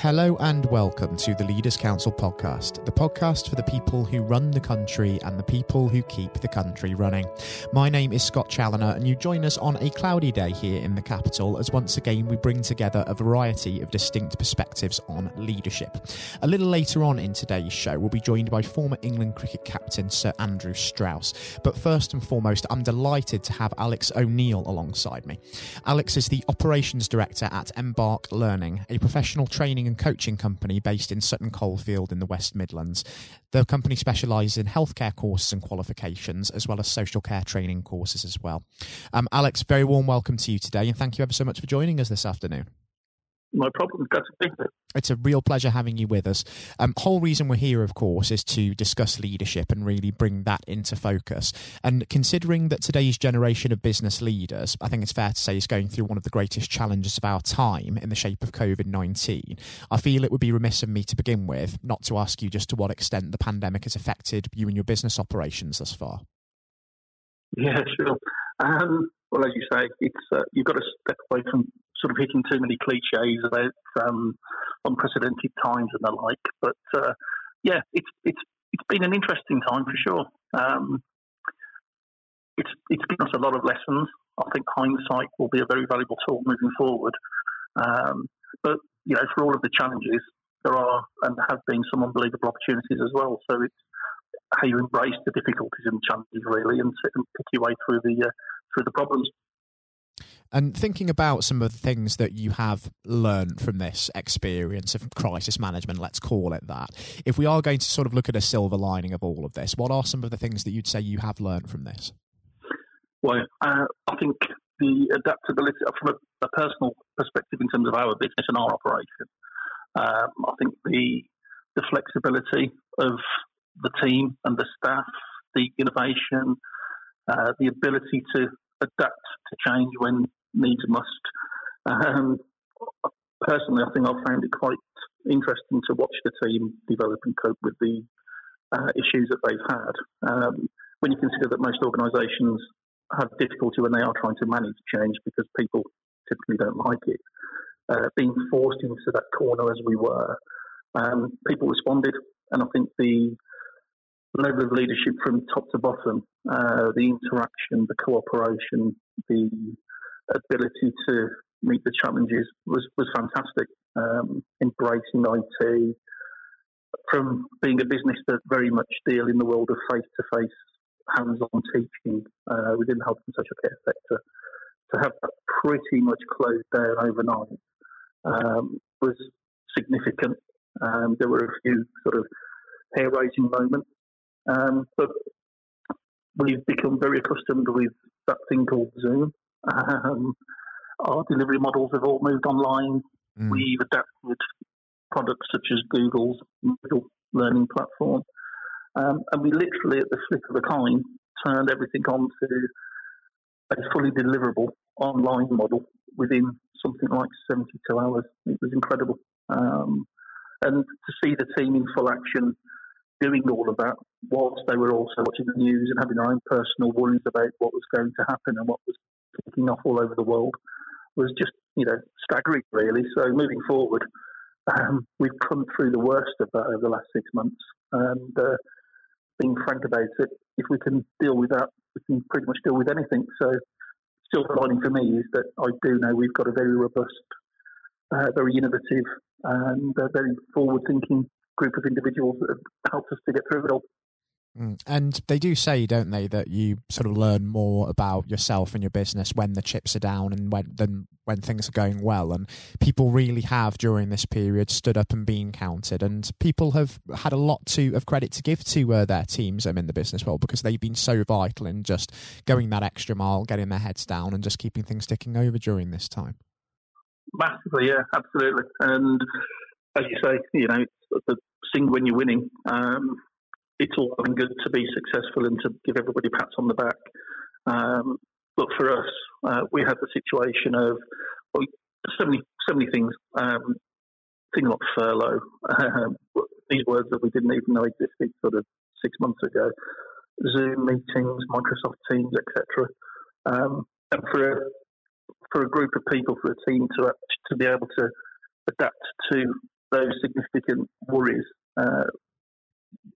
Hello and welcome to the Leaders Council podcast, the podcast for the people who run the country and the people who keep the country running. My name is Scott Challoner, and you join us on a cloudy day here in the capital as once again we bring together a variety of distinct perspectives on leadership. A little later on in today's show, we'll be joined by former England cricket captain Sir Andrew Strauss. But first and foremost, I'm delighted to have Alex O'Neill alongside me. Alex is the operations director at Embark Learning, a professional training and coaching company based in Sutton Coldfield in the West Midlands. The company specialises in healthcare courses and qualifications, as well as social care training courses as well. Um, Alex, very warm welcome to you today, and thank you ever so much for joining us this afternoon. No problem. Glad to be here. It's a real pleasure having you with us. Um, whole reason we're here, of course, is to discuss leadership and really bring that into focus. And considering that today's generation of business leaders, I think it's fair to say, is going through one of the greatest challenges of our time in the shape of COVID 19, I feel it would be remiss of me to begin with not to ask you just to what extent the pandemic has affected you and your business operations thus far. Yeah, sure. Um, well, as you say, it's uh, you've got to step away from sort of hitting too many cliches about um, unprecedented times and the like. But uh, yeah, it's it's it's been an interesting time for sure. Um, it's it's given us a lot of lessons. I think hindsight will be a very valuable tool moving forward. Um, but you know, for all of the challenges, there are and have been some unbelievable opportunities as well. So it's how you embrace the difficulties and challenges really, and, and pick your way through the uh, through the problems. And thinking about some of the things that you have learned from this experience of crisis management, let's call it that, if we are going to sort of look at a silver lining of all of this, what are some of the things that you'd say you have learned from this? Well, uh, I think the adaptability from a, a, personal perspective in terms of our business and our operation, um, I think the the flexibility of the team and the staff, the innovation, uh, the ability to adapt to change when needs must. Um, personally, I think I've found it quite interesting to watch the team develop and cope with the uh, issues that they've had. Um, when you consider that most organisations have difficulty when they are trying to manage change because people typically don't like it, uh, being forced into that corner as we were, um, people responded, and I think the level of leadership from top to bottom, uh, the interaction, the cooperation, the ability to meet the challenges was, was fantastic. Um, embracing IT, from being a business that very much deal in the world of face to face, hands on teaching uh, within the health and social care sector, to have that pretty much closed down overnight um, was significant. Um, there were a few sort of hair raising moments, um, but we've become very accustomed with that thing called Zoom. Um, our delivery models have all moved online. Mm. We've adapted products such as Google's learning platform. Um, and we literally, at the flip of a coin, turned everything onto a fully deliverable online model within something like 72 hours. It was incredible. Um, and to see the team in full action doing all of that whilst they were also watching the news and having their own personal worries about what was going to happen and what was kicking off all over the world was just, you know, staggering, really. So moving forward, um, we've come through the worst of that over the last six months. And uh, being frank about it, if we can deal with that, we can pretty much deal with anything. So, still providing for me is that I do know we've got a very robust, uh, very innovative, and very forward thinking group of individuals that have helped us to get through it all. Mm. And they do say, don't they, that you sort of learn more about yourself and your business when the chips are down and when than when things are going well. And people really have during this period stood up and been counted. And people have had a lot to of credit to give to uh, their teams um, in the business world because they've been so vital in just going that extra mile, getting their heads down, and just keeping things ticking over during this time. Massively, yeah, absolutely. And as you say, you know, the sing when you're winning. Um, it's all good to be successful and to give everybody pats on the back. Um, but for us, uh, we had the situation of well, so many, so many things. Um, things like furlough, um, these words that we didn't even know existed sort of six months ago. Zoom meetings, Microsoft Teams, etc. Um, and for a, for a group of people, for a team to to be able to adapt to those significant worries uh,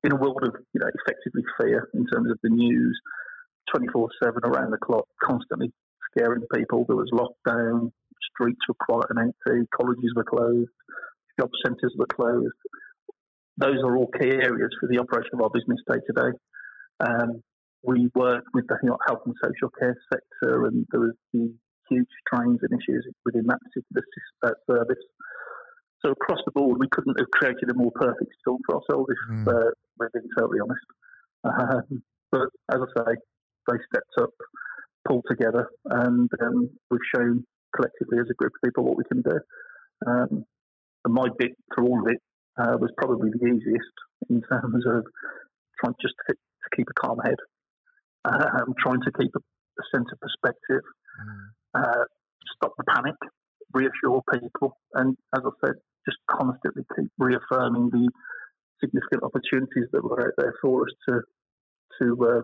in a world of you know effectively fear in terms of the news, twenty four seven around the clock, constantly scaring people. There was lockdown, streets were quiet and empty, colleges were closed, job centres were closed. Those are all key areas for the operation of our business day to day. Um, we work with the health and social care sector, and there was the huge strains and issues within that particular uh, service. So across the board, we couldn't have created a more perfect storm for ourselves if mm. uh, we're being totally honest. Um, but as I say, they stepped up, pulled together, and um, we've shown collectively as a group of people what we can do. Um, and my bit for all of it uh, was probably the easiest in terms of trying just to, to keep a calm head, um, trying to keep a, a sense of perspective, mm. uh, stop the panic, reassure people, and as I said, just constantly keep reaffirming the significant opportunities that were out there for us to to uh,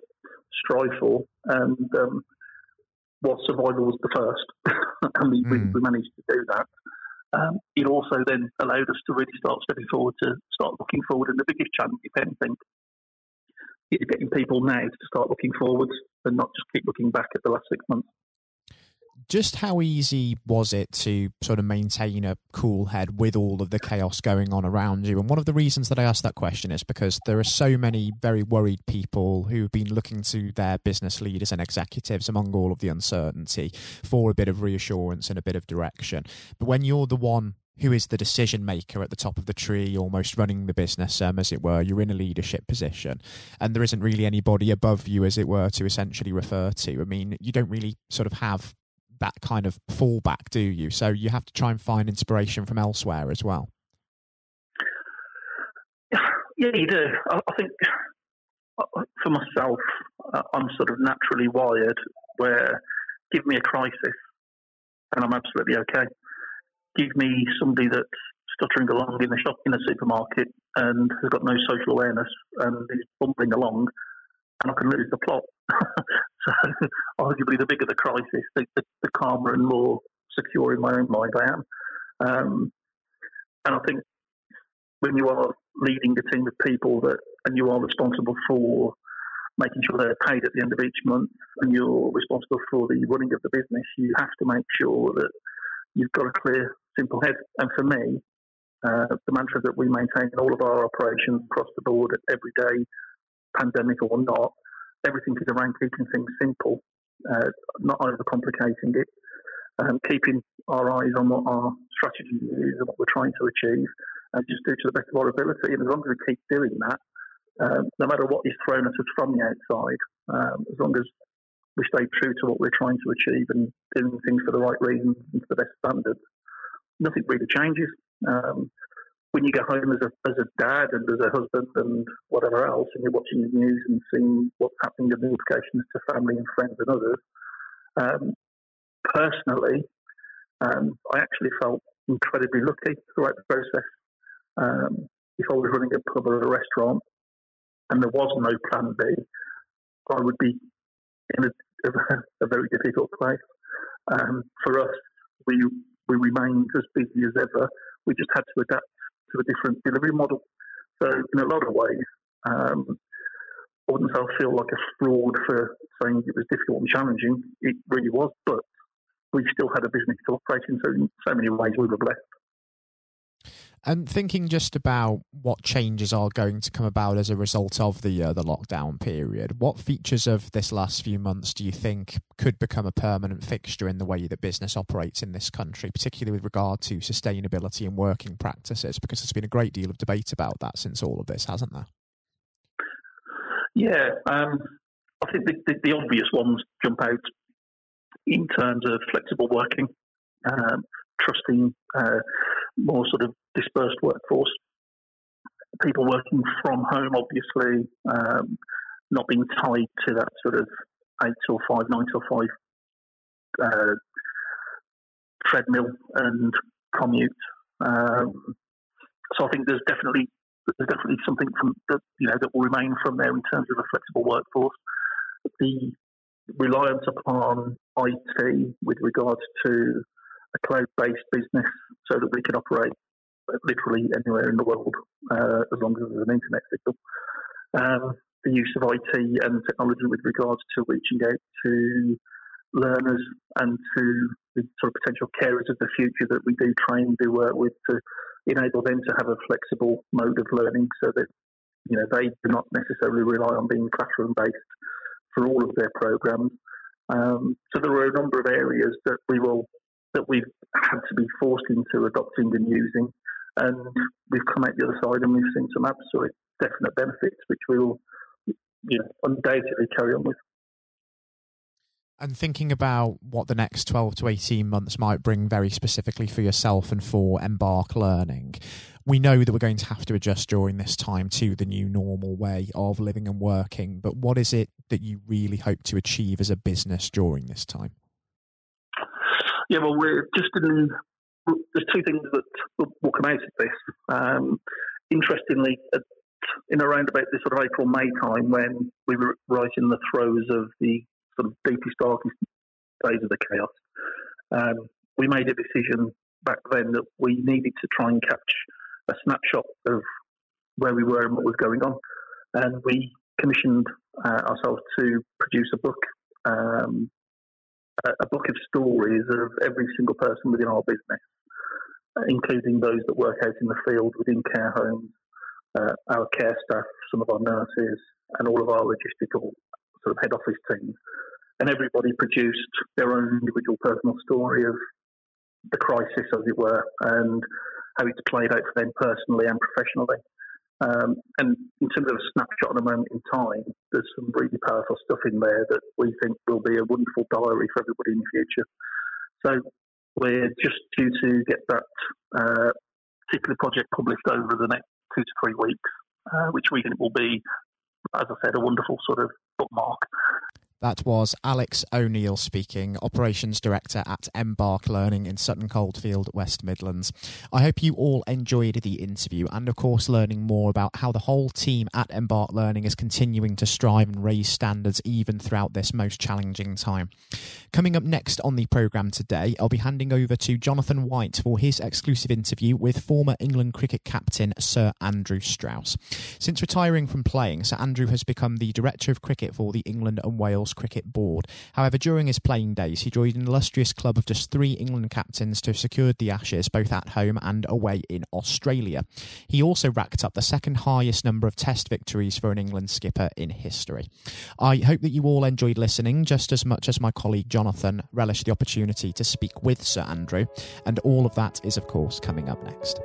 strive for. And um, while survival was the first, and we, mm. we, we, managed to do that, um, it also then allowed us to really start stepping forward to start looking forward. And the biggest challenge, if anything, is getting people now to start looking forward and not just keep looking back at the last six months just how easy was it to sort of maintain a cool head with all of the chaos going on around you? And one of the reasons that I asked that question is because there are so many very worried people who've been looking to their business leaders and executives among all of the uncertainty for a bit of reassurance and a bit of direction. But when you're the one who is the decision maker at the top of the tree, almost running the business, um, as it were. You're in a leadership position, and there isn't really anybody above you, as it were, to essentially refer to. I mean, you don't really sort of have that kind of fallback, do you? So you have to try and find inspiration from elsewhere as well. Yeah, you do. I, think uh, for myself, uh, I'm sort of naturally wired where give me a crisis and I'm absolutely okay. Give me somebody that's stuttering along in the shop in the supermarket and has got no social awareness and is bumbling along and I can lose the plot. so, arguably, the bigger the crisis, the, the, the, calmer and more secure in my own mind I am. Um, and I think when you are leading a team of people that, and you are responsible for making sure they're paid at the end of each month, and you're responsible for the running of the business, you have to make sure that you've got a clear, simple head. And for me, uh, the mantra that we maintain in all of our operations across the board every day pandemic or not, everything is around keeping things simple, uh, not overcomplicating it, um, keeping our eyes on what our strategy is and what we're trying to achieve, and just do to the best of our ability. And as long as we keep doing that, um, no matter what is thrown at us from the outside, um, as long as we stay true to what we're trying to achieve and doing things for the right reasons and to the best standards, nothing really changes. Um, when you get home as a as a dad and as a husband and whatever else, and you're watching the news and seeing what's happening and the implications to family and friends and others, um, personally, um, I actually felt incredibly lucky throughout the process. Um, if I was running a pub or a restaurant and there was no plan B, I would be in a, a very difficult place. Um, for us, we we remained as busy as ever. We just had to adapt to a different delivery model. So in a lot of ways, um, I wouldn't say I feel like a fraud for saying it was difficult and challenging. It really was, but we still had a business to operate in. So in so many ways, we were blessed. And thinking just about what changes are going to come about as a result of the uh, the lockdown period, what features of this last few months do you think could become a permanent fixture in the way that business operates in this country, particularly with regard to sustainability and working practices? Because there's been a great deal of debate about that since all of this, hasn't there? Yeah, um, I think the, the, the, obvious ones jump out in terms of flexible working, um, trusting uh, more sort of dispersed workforce. People working from home, obviously, um, not being tied to that sort of eight or five, nine or five uh, treadmill and commute. Um, so I think there's definitely there's definitely something from that you know that will remain from there in terms of a flexible workforce. The reliance upon IT with regards to a cloud-based business so that we can operate literally anywhere in the world uh, as long as there's an internet signal. Um, the use of IT and technology with regards to reaching out to learners and to the sort of potential carers of the future that we do train, do work with to enable them to have a flexible mode of learning so that you know they do not necessarily rely on being classroom based for all of their programs. Um, so there are a number of areas that we will that we've had to be forced into adopting and using, and we've come out the other side and we've seen some absolute definite benefits, which we will you know undoubtedly carry on with. And thinking about what the next 12 to 18 months might bring very specifically for yourself and for Embark Learning, we know that we're going to have to adjust during this time to the new normal way of living and working. But what is it that you really hope to achieve as a business during this time? Yeah, well, we're just in. There's two things that will come out of this. Um, interestingly, in around about the sort of April May time, when we were right in the throes of the sort of deepest, darkest days of the chaos, um, we made a decision back then that we needed to try and catch a snapshot of where we were and what was going on. And we commissioned uh, ourselves to produce a book, um, a, book of stories of every single person within our business, including those that work out in the field within care homes, uh, our care staff, some of our nurses, and all of our logistical sort of head office teams and everybody produced their own individual personal story of the crisis, as it were, and how it's played out for them personally and professionally. Um, and in terms of a snapshot at a moment in time, there's some really powerful stuff in there that we think will be a wonderful diary for everybody in the future. So we're just due to get that uh, particular project published over the next two to three weeks, uh, which we think will be, as I said, a wonderful sort of bookmark that was Alex O'Neill speaking, Operations Director at Embark Learning in Sutton Coldfield, West Midlands. I hope you all enjoyed the interview and, of course, learning more about how the whole team at Embark Learning is continuing to strive and raise standards even throughout this most challenging time. Coming up next on the programme today, I'll be handing over to Jonathan White for his exclusive interview with former England cricket captain Sir Andrew Strauss. Since retiring from playing, Sir Andrew has become the Director of Cricket for the England and Wales Wales Cricket Board. However, during his playing days, he joined an illustrious club of just three England captains to have secured the Ashes both at home and away in Australia. He also racked up the second highest number of Test victories for an England skipper in history. I hope that you all enjoyed listening just as much as my colleague Jonathan relished the opportunity to speak with Sir Andrew, and all of that is, of course, coming up next.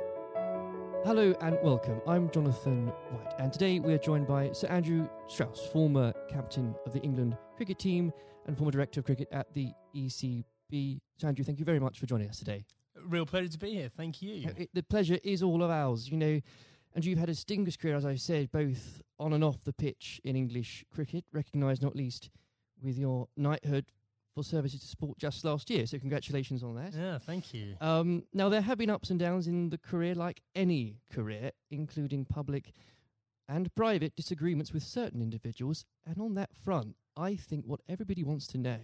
Hello and welcome. I'm Jonathan White, and today we are joined by Sir Andrew Strauss, former captain of the England cricket team and former director of cricket at the ECB. Sir Andrew, thank you very much for joining us today. Real pleasure to be here. Thank you. It, the pleasure is all of ours. You know, and you've had a distinguished career, as I said, both on and off the pitch in English cricket, recognised not least with your knighthood for services to sport just last year. So congratulations on that. Yeah, thank you. Um, now there have been ups and downs in the career, like any career, including public and private disagreements with certain individuals. And on that front, I think what everybody wants to know.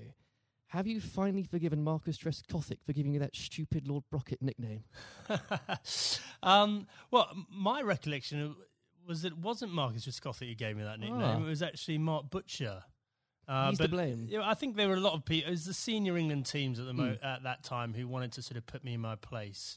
Have you finally forgiven Marcus Trescothick for giving you that stupid Lord Brocket nickname? um, well, my recollection was that it wasn't Marcus Trescothick who gave me that nickname. Ah. It was actually Mark Butcher. Uh, He's but, to blame. You know, I think there were a lot of people. It was the senior England teams at the mo- mm. at that time who wanted to sort of put me in my place